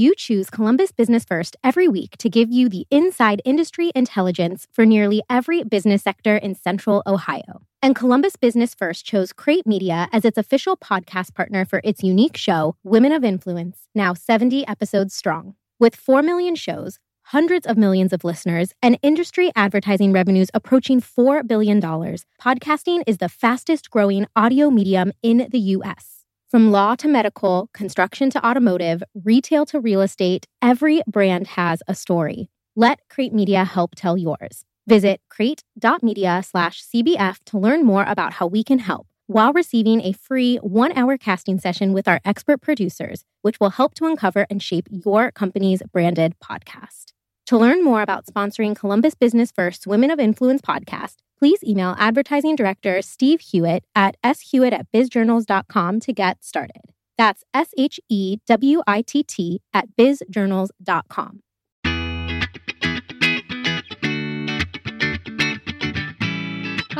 You choose Columbus Business First every week to give you the inside industry intelligence for nearly every business sector in Central Ohio. And Columbus Business First chose Crate Media as its official podcast partner for its unique show, Women of Influence, now 70 episodes strong. With 4 million shows, hundreds of millions of listeners, and industry advertising revenues approaching $4 billion, podcasting is the fastest growing audio medium in the U.S. From law to medical, construction to automotive, retail to real estate, every brand has a story. Let Crate Media help tell yours. Visit crate.media slash CBF to learn more about how we can help while receiving a free one hour casting session with our expert producers, which will help to uncover and shape your company's branded podcast. To learn more about sponsoring Columbus Business First Women of Influence podcast, please email advertising director Steve Hewitt at shewitt at bizjournals.com to get started. That's S H E W I T T at bizjournals.com.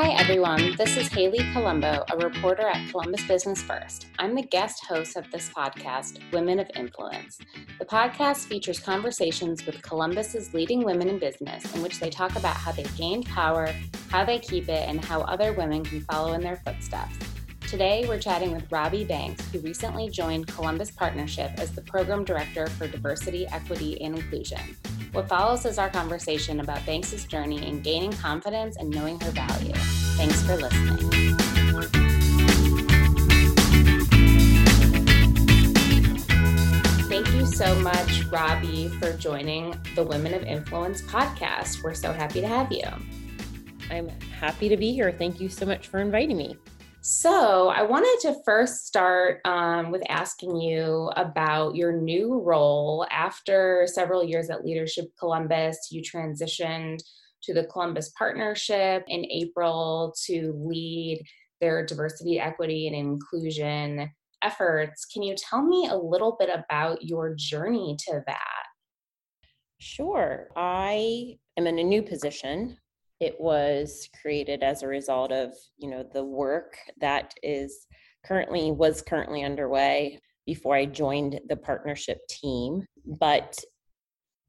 Hi, everyone. This is Hayleigh Colombo, a reporter at Columbus Business First. I'm the guest host of this podcast, Women of Influence. The podcast features conversations with Columbus's leading women in business, in which they talk about how they gained power, how they keep it, and how other women can follow in their footsteps. Today, we're chatting with Robbie Banks, who recently joined Columbus Partnership as the Program Director for Diversity, Equity, and Inclusion. What follows is our conversation about Banks' journey in gaining confidence and knowing her value. Thanks for listening. Thank you so much, Robbie, for joining the Women of Influence podcast. We're so happy to have you. I'm happy to be here. Thank you so much for inviting me. So, I wanted to first start um, with asking you about your new role. After several years at Leadership Columbus, you transitioned to the Columbus Partnership in April to lead their diversity, equity, and inclusion efforts. Can you tell me a little bit about your journey to that? Sure. I am in a new position it was created as a result of you know the work that is currently was currently underway before i joined the partnership team. But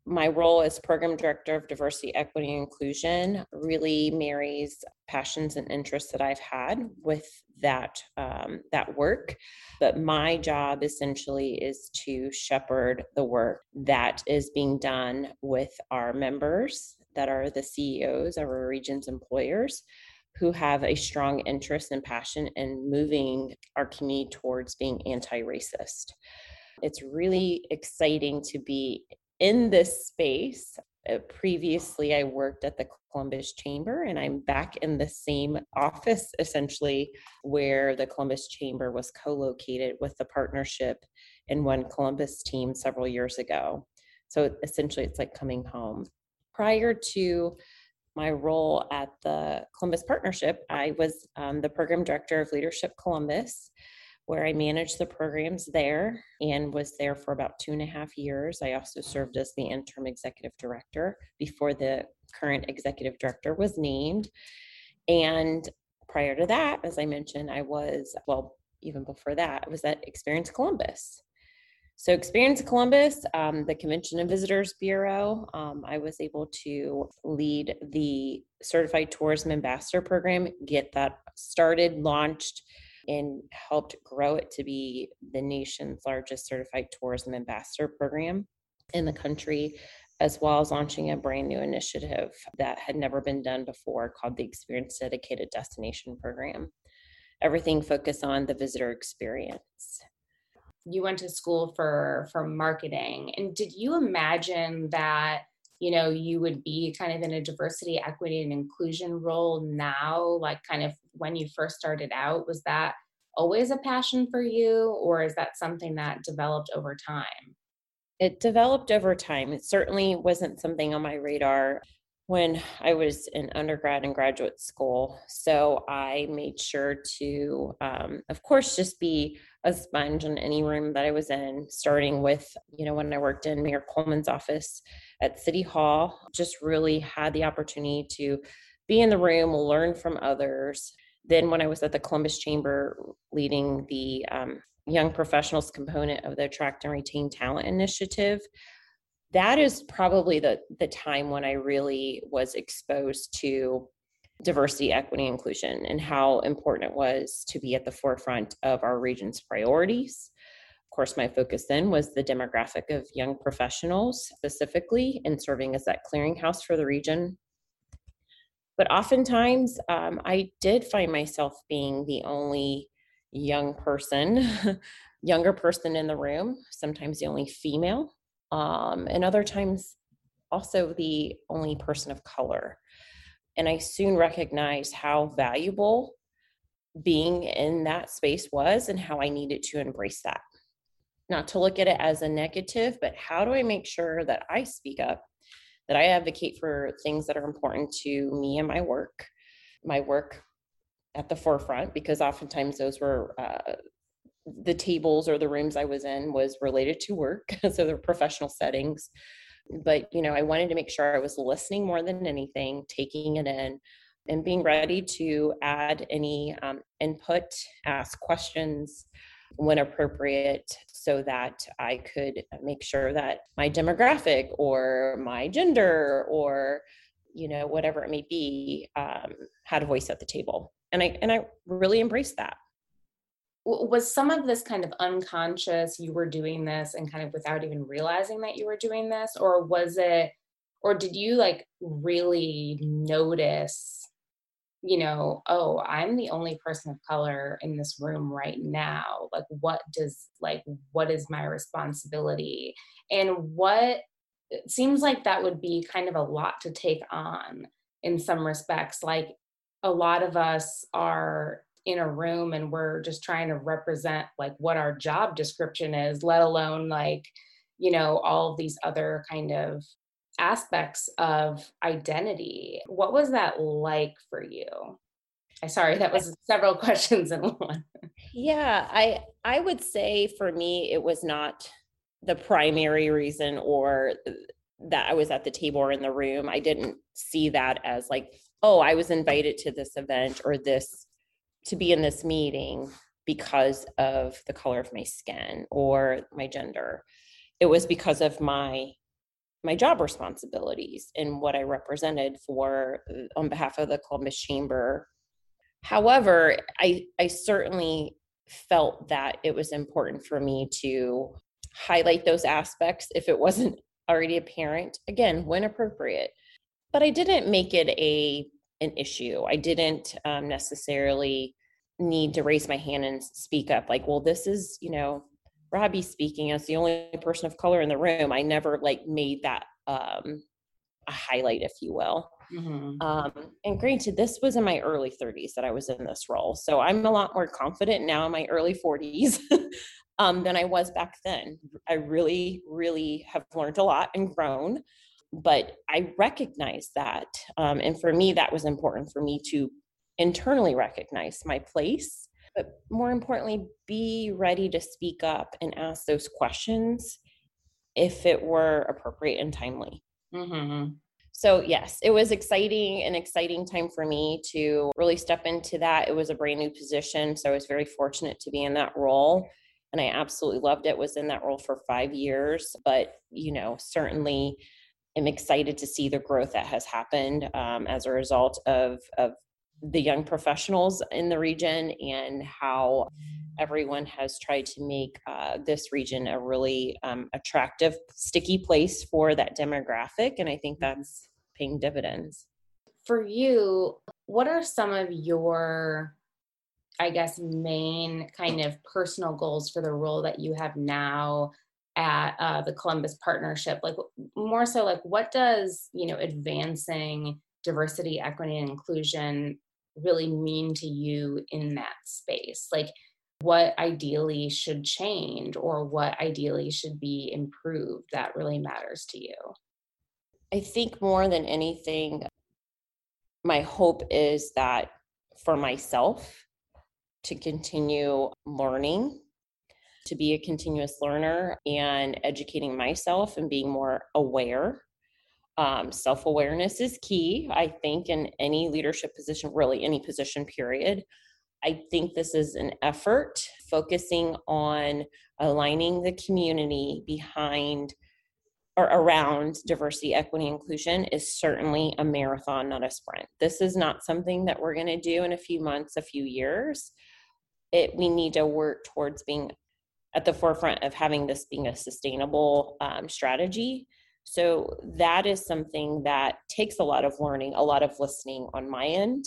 my role as program director of diversity equity and inclusion really marries passions and interests that i've had with that um, that work. But my job essentially is to shepherd the work that is being done with our members that are the CEOs of our region's employers who have a strong interest and passion in moving our community towards being anti racist. It's really exciting to be in this space. Uh, previously, I worked at the Columbus Chamber, and I'm back in the same office essentially where the Columbus Chamber was co located with the partnership in one Columbus team several years ago. So essentially, it's like coming home prior to my role at the Columbus Partnership, I was um, the program director of Leadership Columbus, where I managed the programs there and was there for about two and a half years. I also served as the interim executive director before the current executive director was named. And prior to that, as I mentioned, I was, well, even before that, I was at Experience Columbus. So, Experience Columbus, um, the Convention and Visitors Bureau, um, I was able to lead the Certified Tourism Ambassador Program, get that started, launched, and helped grow it to be the nation's largest Certified Tourism Ambassador Program in the country, as well as launching a brand new initiative that had never been done before called the Experience Dedicated Destination Program. Everything focused on the visitor experience you went to school for for marketing and did you imagine that you know you would be kind of in a diversity equity and inclusion role now like kind of when you first started out? Was that always a passion for you or is that something that developed over time? It developed over time. It certainly wasn't something on my radar when I was in undergrad and graduate school. So I made sure to, um, of course, just be a sponge in any room that I was in, starting with, you know, when I worked in Mayor Coleman's office at City Hall, just really had the opportunity to be in the room, learn from others. Then, when I was at the Columbus Chamber leading the um, young professionals component of the Attract and Retain Talent Initiative, that is probably the the time when I really was exposed to diversity, equity, inclusion, and how important it was to be at the forefront of our region's priorities. Of course, my focus then was the demographic of young professionals specifically and serving as that clearinghouse for the region. But oftentimes, um, I did find myself being the only young person, younger person in the room, sometimes the only female, um, and other times also the only person of color. And I soon recognized how valuable being in that space was and how I needed to embrace that. Not to look at it as a negative, but how do I make sure that I speak up, that I advocate for things that are important to me and my work, my work at the forefront, because oftentimes those were uh, the tables or the rooms I was in was related to work. so they're professional settings. But, you know, I wanted to make sure I was listening more than anything, taking it in, and being ready to add any um, input, ask questions when appropriate, so that I could make sure that my demographic or my gender or you know whatever it may be um, had a voice at the table and i and i really embraced that was some of this kind of unconscious you were doing this and kind of without even realizing that you were doing this? Or was it or did you like really notice you know oh i'm the only person of color in this room right now. Like what does like what is my responsibility? And what it seems like that would be kind of a lot to take on in some respects. Like a lot of us are in a room and we're just trying to represent like what our job description is let alone like you know all these other kind of aspects of identity. What was that like for you? I sorry that was several questions in one. Yeah i i would say for me it was not the primary reason or that i was at the table or in the room. I didn't see that as like oh i was invited to this event or this to be in this meeting because of the color of my skin or my gender. It was because of my my job responsibilities and what i represented for uh, on behalf of the columbus chamber. However i i certainly felt that it was important for me to highlight those aspects if it wasn't already apparent again when appropriate. But i didn't make it a an issue. I didn't um, necessarily need to raise my hand and speak up like, well, this is, you know, Robbie speaking as the only person of color in the room. I never like made that um, a highlight, if you will. Mm-hmm. Um, and granted, this was in my early 30s that I was in this role. So I'm a lot more confident now in my early 40s um, than I was back then. I really, really have learned a lot and grown but I recognize that. Um, and for me, that was important for me to internally recognize my place, but more importantly, be ready to speak up and ask those questions if it were appropriate and timely. Mm-hmm. So, yes, it was exciting, an exciting time for me to really step into that. It was a brand new position. So, I was very fortunate to be in that role. And I absolutely loved it. Was in that role for five years, but you know, certainly am excited to see the growth that has happened um, as a result of, of the young professionals in the region and how everyone has tried to make uh, this region a really um, attractive, sticky place for that demographic. And I think mm-hmm. that's paying dividends. For you, what are some of your, I guess, main kind of personal goals for the role that you have now at uh, the Columbus Partnership? Like more so, like what does you know advancing diversity, equity, and inclusion really mean to you in that space? Like what ideally should change or what ideally should be improved that really matters to you? I think more than anything, my hope is that for myself to continue learning to be a continuous learner and educating myself and being more aware. Um, Self awareness is key, I think, in any leadership position, really any position, period. I think this is an effort focusing on aligning the community behind or around diversity, equity, inclusion is certainly a marathon, not a sprint. This is not something that we're going to do in a few months, a few years. It we need to work towards being at the forefront of having this being a sustainable um, strategy. So that is something that takes a lot of learning, a lot of listening on my end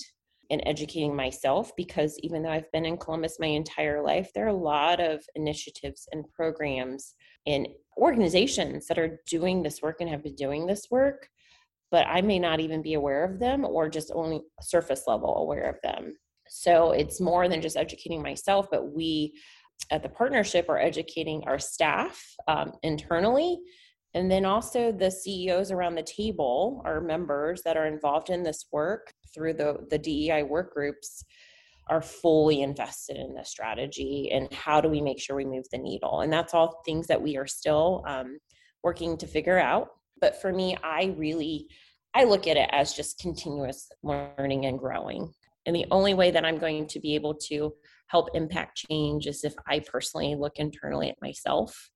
and educating myself because even though I've been in Columbus my entire life, there are a lot of initiatives and programs and organizations that are doing this work and have been doing this work, but I may not even be aware of them or just only surface level aware of them. So it's more than just educating myself, but we at the partnership are educating our staff um, internally and then also the CEOs around the table, our members that are involved in this work through the, the DEI work groups are fully invested in the strategy and how do we make sure we move the needle. And that's all things that we are still um, working to figure out. But for me, I really I look at it as just continuous learning and growing. And the only way that I'm going to be able to help impact change is if I personally look internally at myself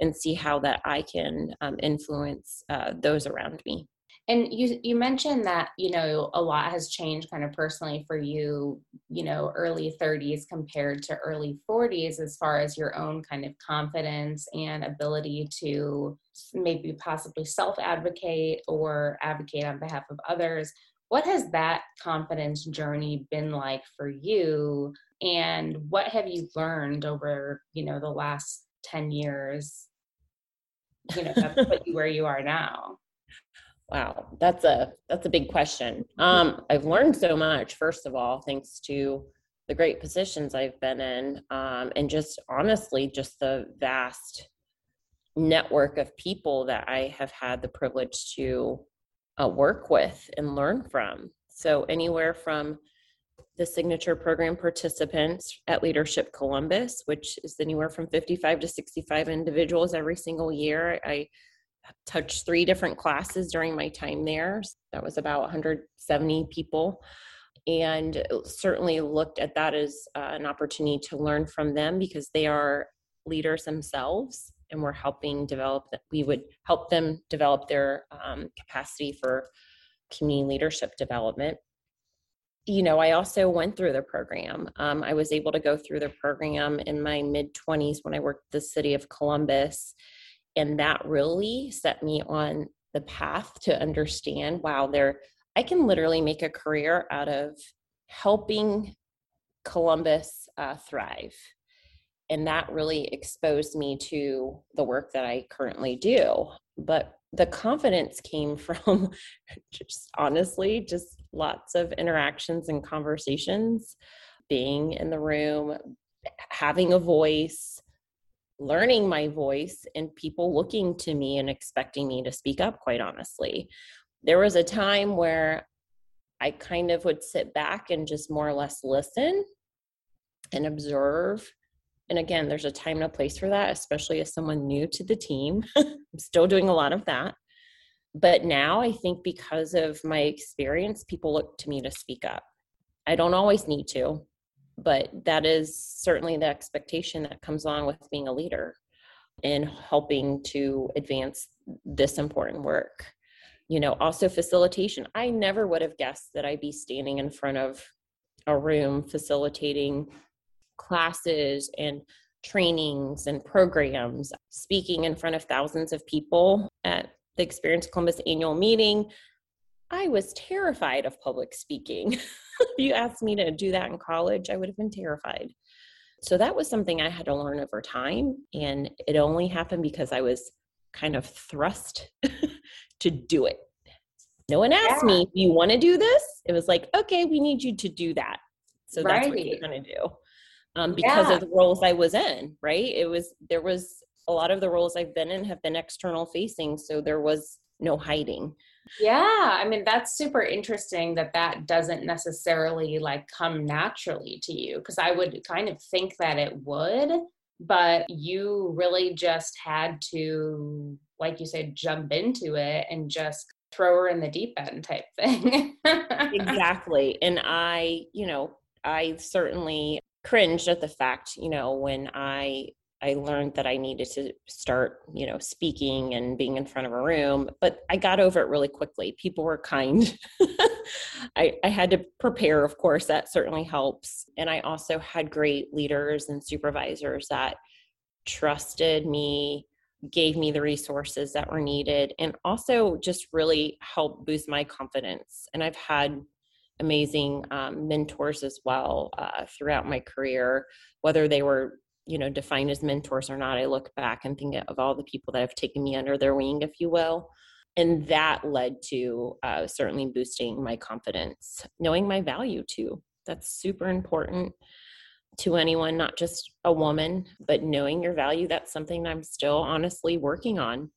and see how that I can um, influence uh, those around me. And you you mentioned that you know a lot has changed kind of personally for you, you know, early 30s compared to early 40s as far as your own kind of confidence and ability to maybe possibly self advocate or advocate on behalf of others. What has that confidence journey been like for you? And what have you learned over, you know, the last 10 years you know that put you where you are now? Wow that's a that's a big question. Um i've learned so much first of all thanks to the great positions i've been in um and just honestly just the vast network of people that i have had the privilege to uh, work with and learn from so anywhere from the signature program participants at Leadership Columbus, which is anywhere from 55 to 65 individuals every single year. I touched three different classes during my time there. That was about 170 people. And certainly looked at that as uh, an opportunity to learn from them because they are leaders themselves and we're helping develop that we would help them develop their um, capacity for community leadership development you know, I also went through the program. Um, I was able to go through the program in my mid 20s when I worked the city of Columbus. And that really set me on the path to understand wow, there, I can literally make a career out of helping Columbus uh, thrive. And that really exposed me to the work that I currently do. But the confidence came from just honestly just lots of interactions and conversations being in the room having a voice learning my voice and people looking to me and expecting me to speak up quite honestly there was a time where i kind of would sit back and just more or less listen and observe and again, there's a time and a place for that, especially as someone new to the team. I'm still doing a lot of that. But now I think because of my experience, people look to me to speak up. I don't always need to, but that is certainly the expectation that comes along with being a leader in helping to advance this important work. You know, also facilitation. I never would have guessed that I'd be standing in front of a room facilitating classes and trainings and programs, speaking in front of thousands of people at the Experience Columbus annual meeting. I was terrified of public speaking. if you asked me to do that in college, I would have been terrified. So that was something I had to learn over time. And it only happened because I was kind of thrust to do it. No one asked yeah. me, Do you want to do this? It was like, okay, we need you to do that. So right. that's what you're going to do um, because yeah. of the roles I was in, right? It was, there was a lot of the roles I've been in have been external facing. So there was no hiding. Yeah, I mean that's super interesting that that doesn't necessarily like come naturally to you because I would kind of think that it would, but you really just had to like you said jump into it and just throw her in the deep end type thing. exactly. And I, you know, I certainly cringed at the fact, you know, when I I learned that I needed to start, you know, speaking and being in front of a room, but I got over it really quickly. People were kind. I, I had to prepare, of course, that certainly helps. And I also had great leaders and supervisors that trusted me, gave me the resources that were needed, and also just really helped boost my confidence. And I've had amazing um, mentors as well uh, throughout my career, whether they were you know defined as mentors or not i look back and think of all the people that have taken me under their wing if you will. And that led to uh, certainly boosting my confidence knowing my value too. That's super important to anyone not just a woman but knowing your value that's something i'm still honestly working on.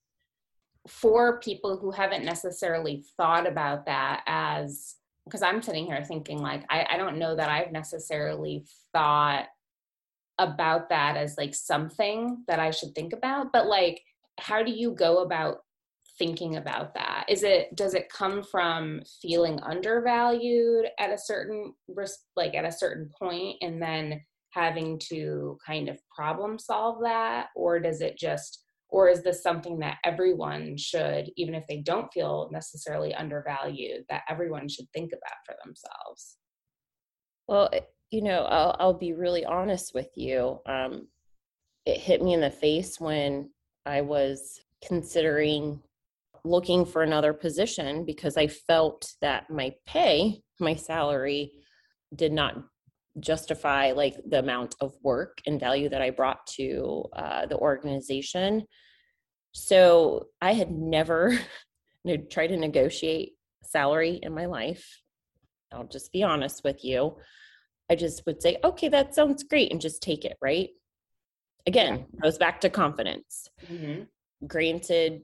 For people who haven't necessarily thought about that as because i'm sitting here thinking like I, I don't know that i've necessarily thought about that as like something that i should think about but like how do you go about thinking about that? Is it does it come from feeling undervalued at a certain risk like at a certain point and then having to kind of problem solve that? Or does it just or is this something that everyone should even if they don't feel necessarily undervalued that everyone should think about for themselves? Well you know i'll, I'll be really honest with you. Um, it hit me in the face when i was considering looking for another position because I felt that my pay, my salary, did not justify like the amount of work and value that I brought to uh, the organization. So I had never tried to negotiate salary in my life. I'll just be honest with you. I just would say, okay, that sounds great, and just take it, right? Again, goes back to confidence. Mm-hmm. Granted,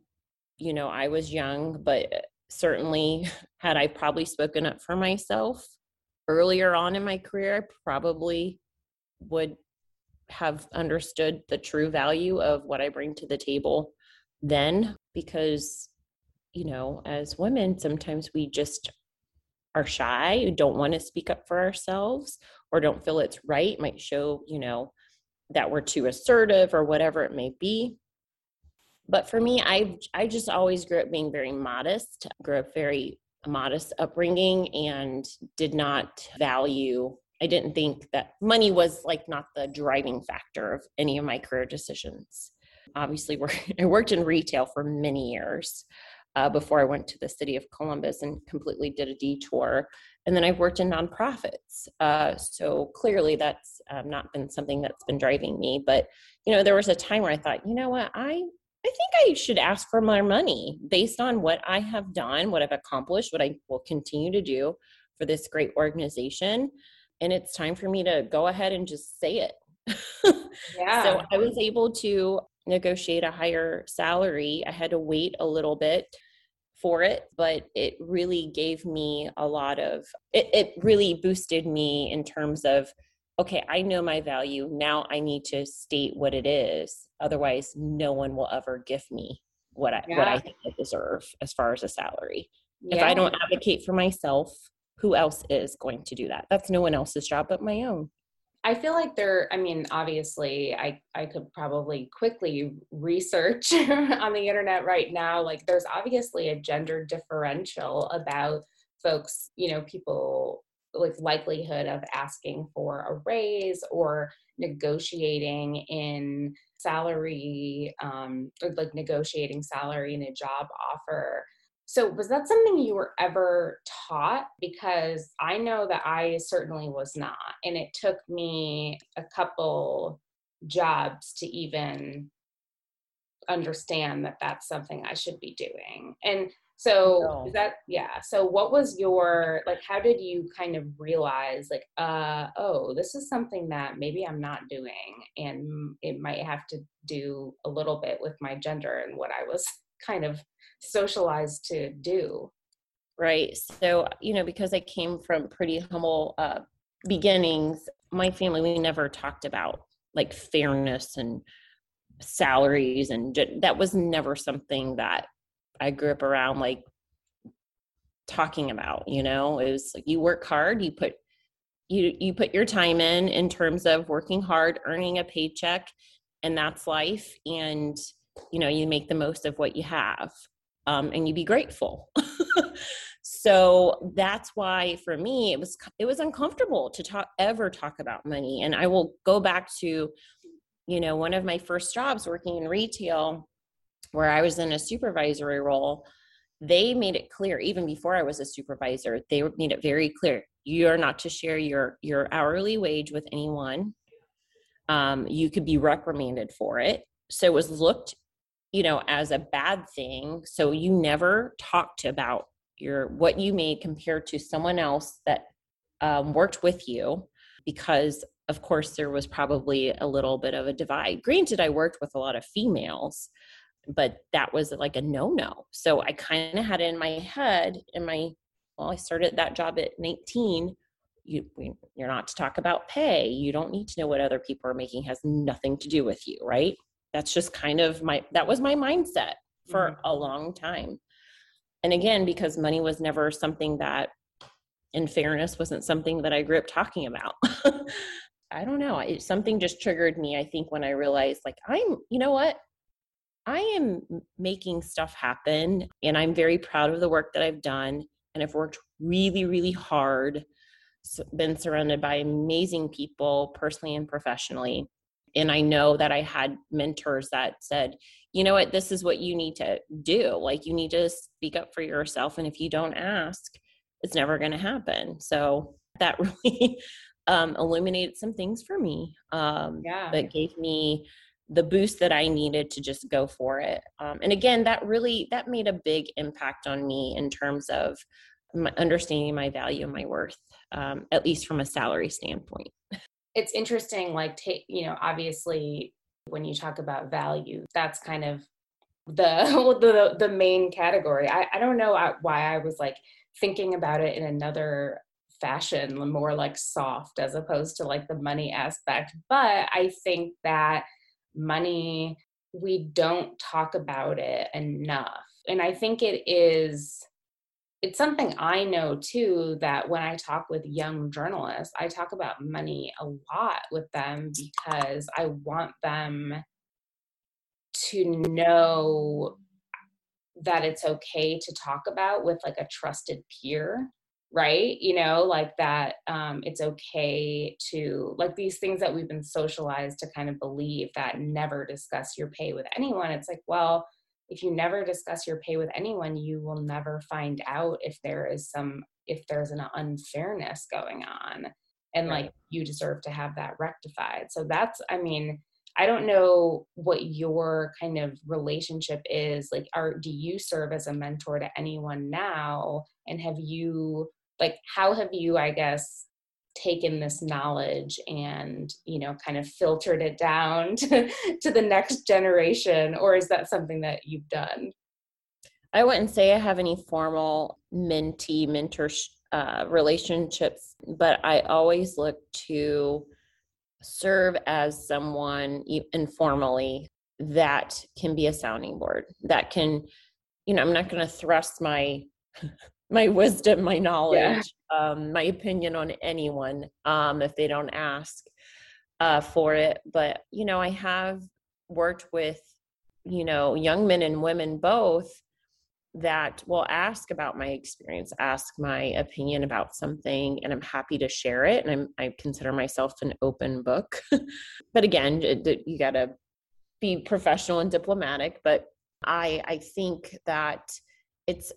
you know, I was young, but certainly had I probably spoken up for myself earlier on in my career, I probably would have understood the true value of what I bring to the table then because you know as women sometimes we just are shy don't want to speak up for ourselves or don't feel it's right might show you know that we're too assertive or whatever it may be. But for me i i just always grew up being very modest grew up very modest upbringing and did not value i didn't think that money was like not the driving factor of any of my career decisions. Obviously i worked in retail for many years uh, before i went to the city of columbus and completely did a detour. And then i've worked in nonprofits uh, so clearly that's um, not been something that's been driving me. But you know there was a time where i thought you know what? I I think I should ask for more money based on what I have done, what I've accomplished, what I will continue to do for this great organization. And it's time for me to go ahead and just say it. Yeah. so I was able to negotiate a higher salary. I had to wait a little bit for it, but it really gave me a lot of, it, it really boosted me in terms of okay, I know my value. Now I need to state what it is. Otherwise, no one will ever give me what I yeah. what I think I deserve as far as a salary. Yeah. If I don't advocate for myself, who else is going to do that? That's no one else's job but my own. I feel like there, I mean, obviously, I, I could probably quickly research on the internet right now. Like, there's obviously a gender differential about folks, you know, people like likelihood of asking for a raise or negotiating in salary um, or like negotiating salary in a job offer. So was that something you were ever taught? Because i know that i certainly was not and it took me a couple jobs to even understand that that's something i should be doing. And so no. is that yeah. So what was your like how did you kind of realize like uh oh, this is something that maybe I'm not doing and it might have to do a little bit with my gender and what I was kind of socialized to do. Right. So, you know, because I came from pretty humble uh beginnings, my family we never talked about like fairness and salaries and that was never something that I grew up around like talking about, you know, it was like you work hard, you put you you put your time in in terms of working hard earning a paycheck and that's life and you know you make the most of what you have um, and you be grateful. So that's why for me it was it was uncomfortable to talk ever talk about money and i will go back to you know one of my first jobs working in retail where i was in a supervisory role they made it clear even before i was a supervisor they made it very clear you're not to share your your hourly wage with anyone. Um, you could be reprimanded for it. So it was looked you know as a bad thing. So you never talked about your what you made compared to someone else that um, worked with you because of course there was probably a little bit of a divide. Granted i worked with a lot of females but that was like a no no so i kind of had it in my head in my well i started that job at 19 you you're not to talk about pay. You don't need to know what other people are making. Has nothing to do with you right? That's just kind of my that was my mindset for mm-hmm. a long time. And again because money was never something that in fairness wasn't something that i grew up talking about. I don't know. It, something just triggered me i think when i realized like i'm you know what i am making stuff happen and i'm very proud of the work that i've done and i've worked really really hard been surrounded by amazing people personally and professionally and i know that i had mentors that said you know what this is what you need to do like you need to speak up for yourself and if you don't ask it's never going to happen so that really um, illuminated some things for me um, yeah. that gave me the boost that i needed to just go for it. Um, and again that really that made a big impact on me in terms of my understanding my value and my worth um, at least from a salary standpoint. It's interesting like take you know obviously when you talk about value that's kind of the the the main category. I i don't know why i was like thinking about it in another fashion more like soft as opposed to like the money aspect but i think that money we don't talk about it enough and i think it is it's something I know too that when I talk with young journalists, I talk about money a lot with them because I want them to know that it's okay to talk about with like a trusted peer right? You know like that um it's okay to like these things that we've been socialized to kind of believe that never discuss your pay with anyone. It's like well if you never discuss your pay with anyone you will never find out if there is some if there's an unfairness going on and right. like you deserve to have that rectified. So that's i mean i don't know what your kind of relationship is. Like are do you serve as a mentor to anyone now? And have you like how have you i guess taken this knowledge and you know kind of filtered it down to, to the next generation or is that something that you've done? I wouldn't say i have any formal mentee mentor uh, relationships but i always look to serve as someone informally that can be a sounding board that can you know i'm not going to thrust my my wisdom, my knowledge, yeah. um, my opinion on anyone um, if they don't ask uh, for it. But, you know, I have worked with, you know, young men and women both that will ask about my experience, ask my opinion about something, and I'm happy to share it. And I'm, I consider myself an open book. but again, it, you got to be professional and diplomatic. But I, I think that it's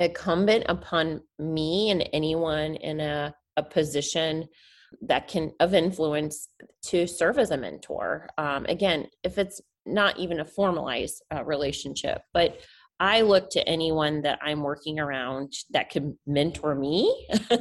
incumbent upon me and anyone in a, a position that can of influence to serve as a mentor. Um, again if it's not even a formalized uh, relationship but i look to anyone that i'm working around that can mentor me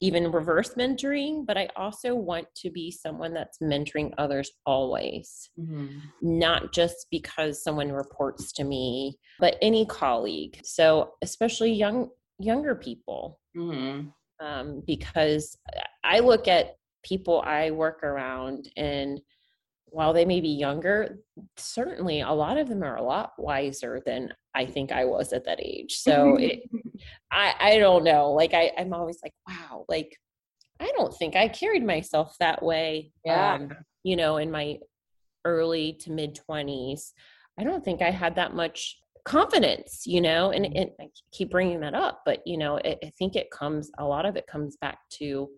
even reverse mentoring, but I also want to be someone that's mentoring others always, mm-hmm. not just because someone reports to me, but any colleague. So, especially young younger people, mm-hmm. um, because I look at people I work around and while they may be younger, certainly a lot of them are a lot wiser than I think I was at that age. So it, I I don't know. Like I I'm always like, wow, like I don't think I carried myself that way. Yeah. Um, you know, in my early to mid 20s, I don't think I had that much confidence, you know, and, and I keep bringing that up, but, you know, it, I think it comes, a lot of it comes back to,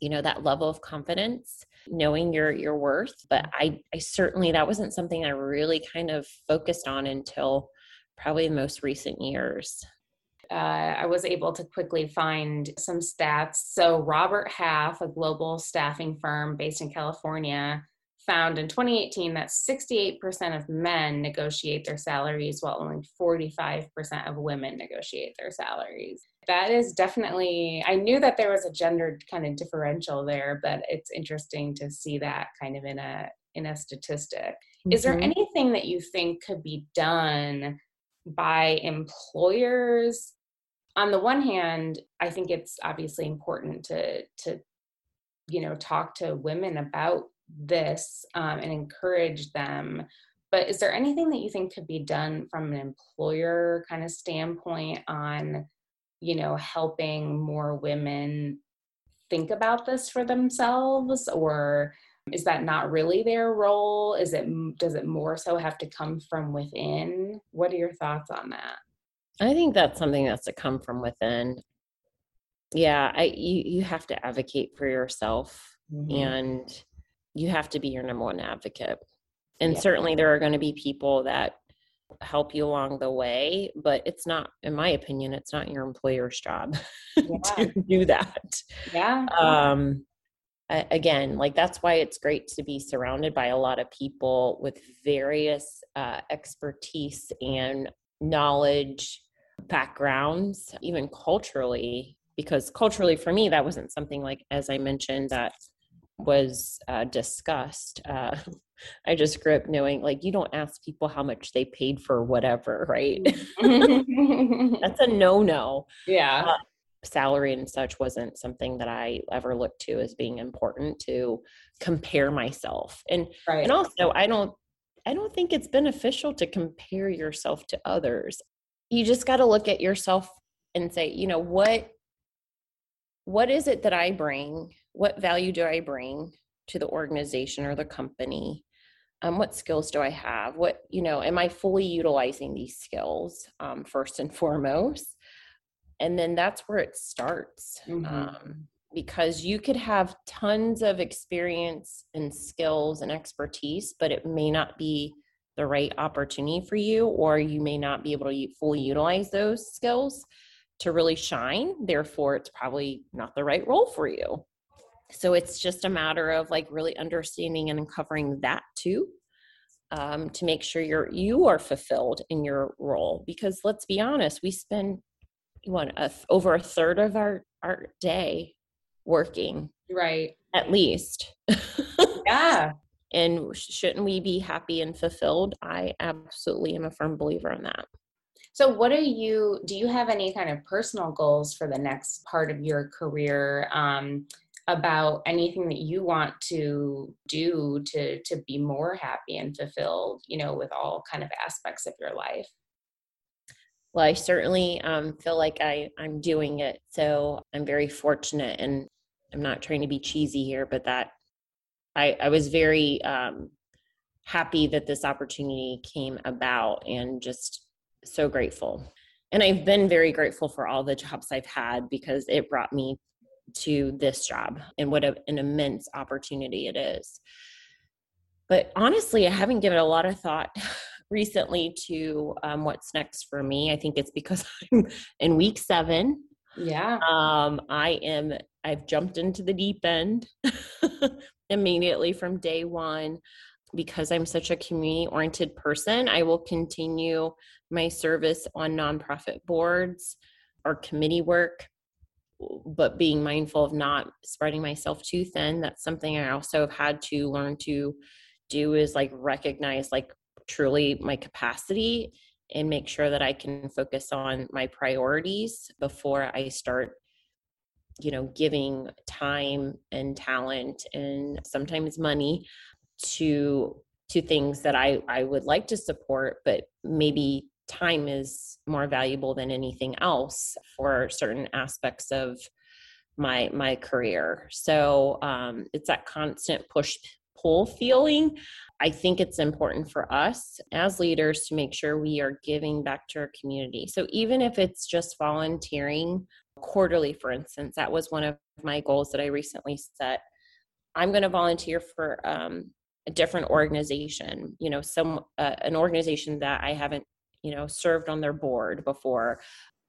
you know, that level of confidence, knowing your, your worth. But I, I certainly, that wasn't something I really kind of focused on until probably the most recent years. Uh, I was able to quickly find some stats. So, Robert Half, a global staffing firm based in California, found in 2018 that 68% of men negotiate their salaries while only 45% of women negotiate their salaries. That is definitely, I knew that there was a gendered kind of differential there, but it's interesting to see that kind of in a in a statistic. Mm-hmm. Is there mm-hmm. anything that you think could be done by employers? On the one hand, I think it's obviously important to to you know talk to women about this um, and encourage them. But is there anything that you think could be done from an employer kind of standpoint on, you know, helping more women think about this for themselves or is that not really their role is it does it more so have to come from within what are your thoughts on that i think that's something that's to come from within yeah i you, you have to advocate for yourself mm-hmm. and you have to be your number one advocate. And yeah. certainly there are going to be people that help you along the way, but it's not, in my opinion, it's not your employer's job yeah. to do that. Yeah. Um, again, like that's why it's great to be surrounded by a lot of people with various uh, expertise and knowledge backgrounds, even culturally, because culturally for me, that wasn't something like, as I mentioned, that was uh, discussed. Uh, I just grew up knowing like you don't ask people how much they paid for whatever, right? Mm-hmm. That's a no no. Yeah. Uh, salary and such wasn't something that I ever looked to as being important to compare myself. And right. and also I don't I don't think it's beneficial to compare yourself to others. You just got to look at yourself and say, you know, what what is it that I bring what value do I bring to the organization or the company? Um, what skills do I have? What, you know, am I fully utilizing these skills um, first and foremost? And then that's where it starts. Mm-hmm. Um, because you could have tons of experience and skills and expertise, but it may not be the right opportunity for you, or you may not be able to fully utilize those skills to really shine. Therefore, it's probably not the right role for you so it's just a matter of like really understanding and uncovering that too um, to make sure you're you are fulfilled in your role. Because let's be honest we spend what a, over a third of our our day working right. at least. Yeah. And shouldn't we be happy and fulfilled? I absolutely am a firm believer in that. So what are you do you have any kind of personal goals for the next part of your career? Um, about anything that you want to do to to be more happy and fulfilled you know with all kind of aspects of your life? Well i certainly um, feel like i i'm doing it so i'm very fortunate and i'm not trying to be cheesy here but that i i was very um, happy that this opportunity came about and just so grateful. And I've been very grateful for all the jobs I've had because it brought me to this job and what a, an immense opportunity it is. But honestly, I haven't given a lot of thought recently to um, what's next for me. I think it's because I'm in week seven. Yeah. Um, I am, I've jumped into the deep end immediately from day one because I'm such a community oriented person. I will continue my service on nonprofit boards or committee work but being mindful of not spreading myself too thin that's something i also have had to learn to do is like recognize like truly my capacity and make sure that i can focus on my priorities before i start you know giving time and talent and sometimes money to to things that i i would like to support but maybe time is more valuable than anything else for certain aspects of my my career. So um, it's that constant push pull feeling. I think it's important for us as leaders to make sure we are giving back to our community. So even if it's just volunteering quarterly, for instance, that was one of my goals that I recently set. I'm going to volunteer for um, a different organization, you know, some uh, an organization that I haven't, you know, served on their board before.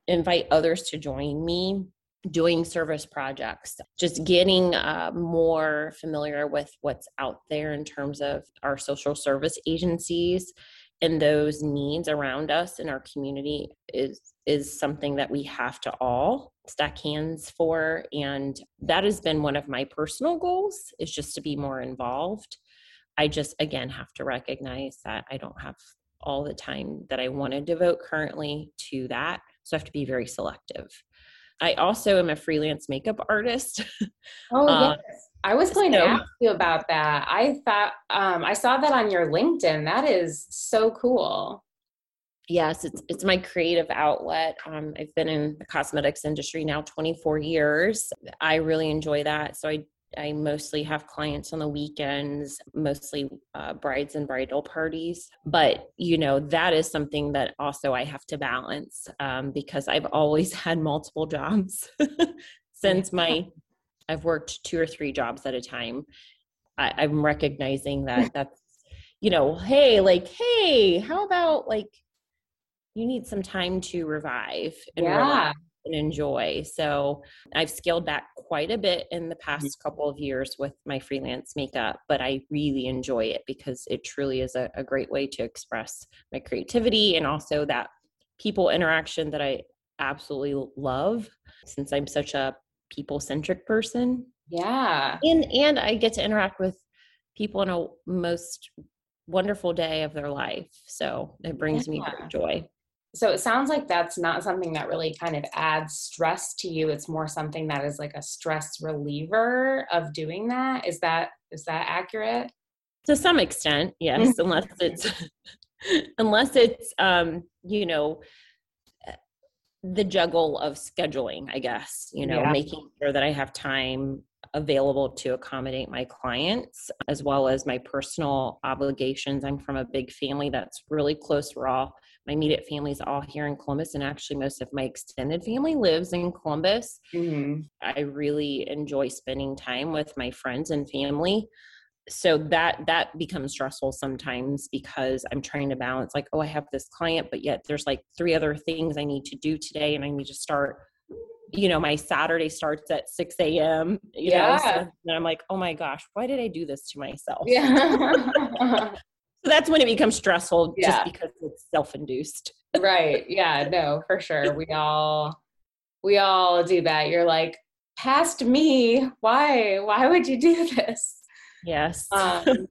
Invite others to join me doing service projects, just getting uh, more familiar with what's out there in terms of our social service agencies and those needs around us in our community is is something that we have to all stack hands for and that has been one of my personal goals is just to be more involved i just again have to recognize that i don't have all the time that i want to devote currently to that so i have to be very selective I also am a freelance makeup artist. Oh, um, yes. I was going so, to ask you about that. I thought um, I saw that on your LinkedIn. That is so cool. Yes, it's it's my creative outlet. Um, I've been in the cosmetics industry now 24 years. I really enjoy that. So I I mostly have clients on the weekends, mostly uh, brides and bridal parties. But, you know, that is something that also I have to balance um, because I've always had multiple jobs since my, I've worked two or three jobs at a time. I, I'm recognizing that that's, you know, hey, like, hey, how about like, you need some time to revive and yeah. relax and enjoy. So I've scaled back quite a bit in the mm-hmm. past couple of years with my freelance makeup, but I really enjoy it because it truly is a, a great way to express my creativity and also that people interaction that I absolutely love since I'm such a people centric person. Yeah. And and I get to interact with people in a most wonderful day of their life. So it brings yeah. me great joy so it sounds like that's not something that really kind of adds stress to you. It's more something that is like a stress reliever of doing that. Is that is that accurate? To some extent yes unless it's unless it's um you know the juggle of scheduling i guess you know yeah. making sure that i have time available to accommodate my clients as well as my personal obligations. I'm from a big family that's really close we're all my immediate family's all here in Columbus, and actually, most of my extended family lives in Columbus. Mm-hmm. I really enjoy spending time with my friends and family. So that that becomes stressful sometimes because I'm trying to balance like, oh, I have this client, but yet there's like three other things I need to do today, and I need to start you know, my Saturday starts at 6 a.m. You yeah. know, so, and I'm like, oh my gosh, why did I do this to myself? Yeah. So that's when it becomes stressful yeah. just because it's self-induced. right. Yeah, no, for sure. We all we all do that. You're like, past me, why? Why would you do this? Yes. Um,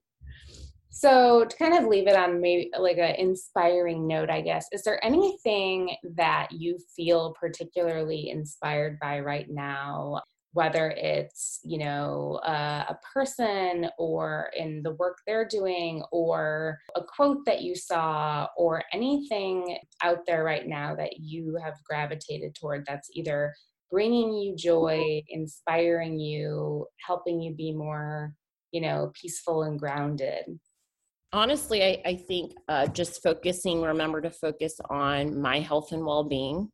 so to kind of leave it on maybe like an inspiring note, I guess, is there anything that you feel particularly inspired by right now whether it's you know uh, a person or in the work they're doing or a quote that you saw or anything out there right now that you have gravitated toward that's either bringing you joy inspiring you helping you be more you know peaceful and grounded? Honestly i, I think uh, just focusing remember to focus on my health and well-being.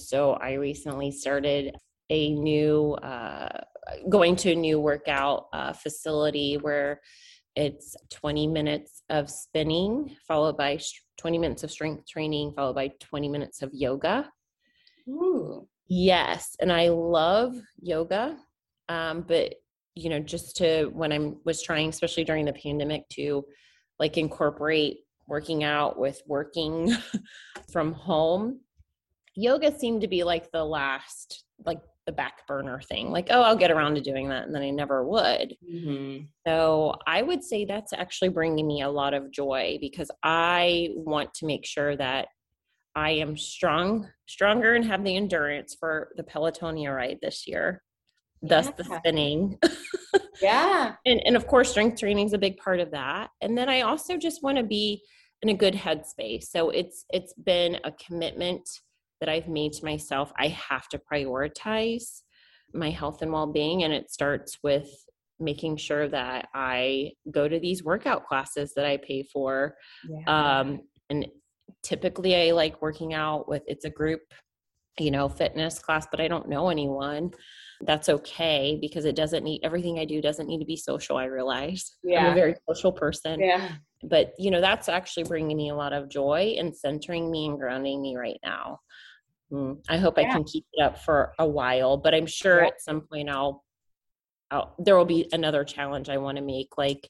So i recently started a new uh, going to a new workout uh, facility where it's 20 minutes of spinning followed by 20 minutes of strength training followed by 20 minutes of yoga Ooh. yes and i love yoga um, but you know just to when i was trying especially during the pandemic to like incorporate working out with working from home yoga seemed to be like the last like the back burner thing like oh i'll get around to doing that and then i never would. Mm-hmm. so i would say that's actually bringing me a lot of joy because i want to make sure that i am strong stronger and have the endurance for the pelotonia ride this year thus the spinning. Yeah. And, and of course strength training is a big part of that. And then i also just want to be in a good headspace. So it's it's been a commitment that I've made to myself, I have to prioritize my health and well-being and it starts with making sure that I go to these workout classes that I pay for. Yeah. Um, and typically I like working out with it's a group, you know, fitness class, but I don't know anyone. That's okay because it doesn't need everything I do doesn't need to be social. I realize yeah. I'm a very social person. Yeah. But you know, that's actually bringing me a lot of joy and centering me and grounding me right now. Mm, I hope yeah. I can keep it up for a while, but I'm sure yeah. at some point I'll, I'll there will be another challenge I want to make. Like,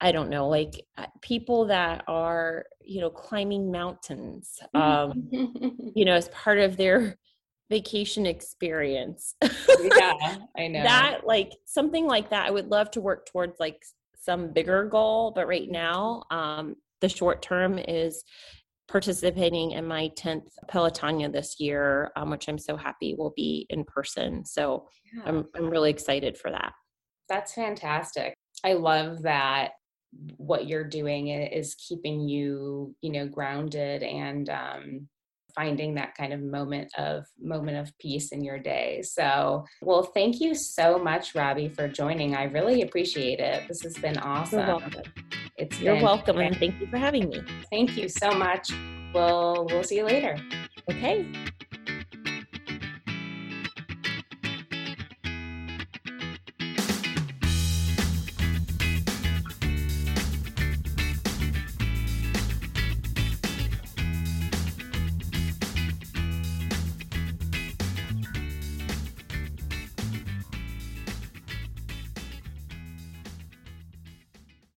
I don't know, like uh, people that are, you know, climbing mountains, um, you know, as part of their vacation experience. yeah, I know. that like something like that. I would love to work towards like some bigger goal, but right now, um, the short term is participating in my 10th Pelotonia this year, um, which I'm so happy will be in person. So yeah. I'm, I'm really excited for that. That's fantastic. I love that what you're doing is keeping you, you know, grounded and um, finding that kind of moment of moment of peace in your day. So, well, thank you so much, Robbie, for joining. I really appreciate it. This has been awesome. You're welcome. It's You're welcome, great. and thank you for having me. Thank you so much. We'll we'll see you later. Okay.